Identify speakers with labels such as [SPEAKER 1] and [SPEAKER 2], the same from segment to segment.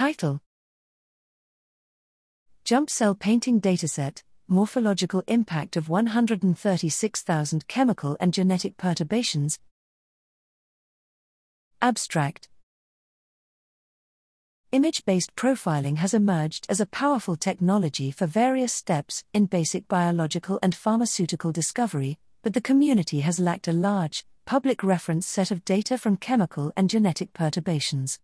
[SPEAKER 1] Title Jump Cell Painting Dataset Morphological Impact of 136,000 Chemical and Genetic Perturbations. Abstract Image based profiling has emerged as a powerful technology for various steps in basic biological and pharmaceutical discovery, but the community has lacked a large, public reference set of data from chemical and genetic perturbations.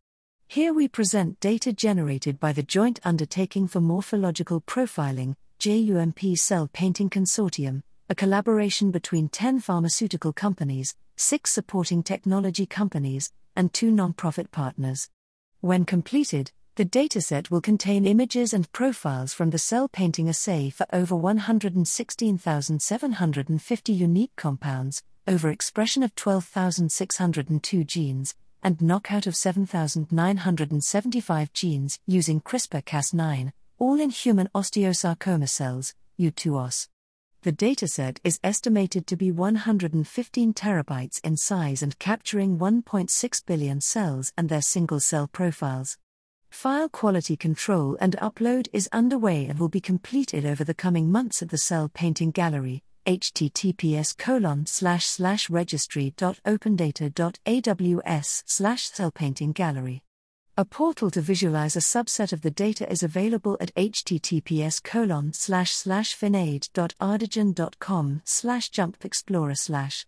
[SPEAKER 1] Here we present data generated by the Joint Undertaking for Morphological Profiling, JUMP Cell Painting Consortium, a collaboration between 10 pharmaceutical companies, 6 supporting technology companies, and 2 nonprofit partners. When completed, the dataset will contain images and profiles from the cell painting assay for over 116,750 unique compounds, overexpression of 12,602 genes, and knockout of 7,975 genes using CRISPR Cas9, all in human osteosarcoma cells, U2OS. The dataset is estimated to be 115 terabytes in size and capturing 1.6 billion cells and their single cell profiles. File quality control and upload is underway and will be completed over the coming months at the Cell Painting Gallery, https colon slash slash registry.opendata.aws slash cellpaintinggallery. A portal to visualize a subset of the data is available at https colon slash slash phenaid.ardigen.com slash jumpexplorer slash.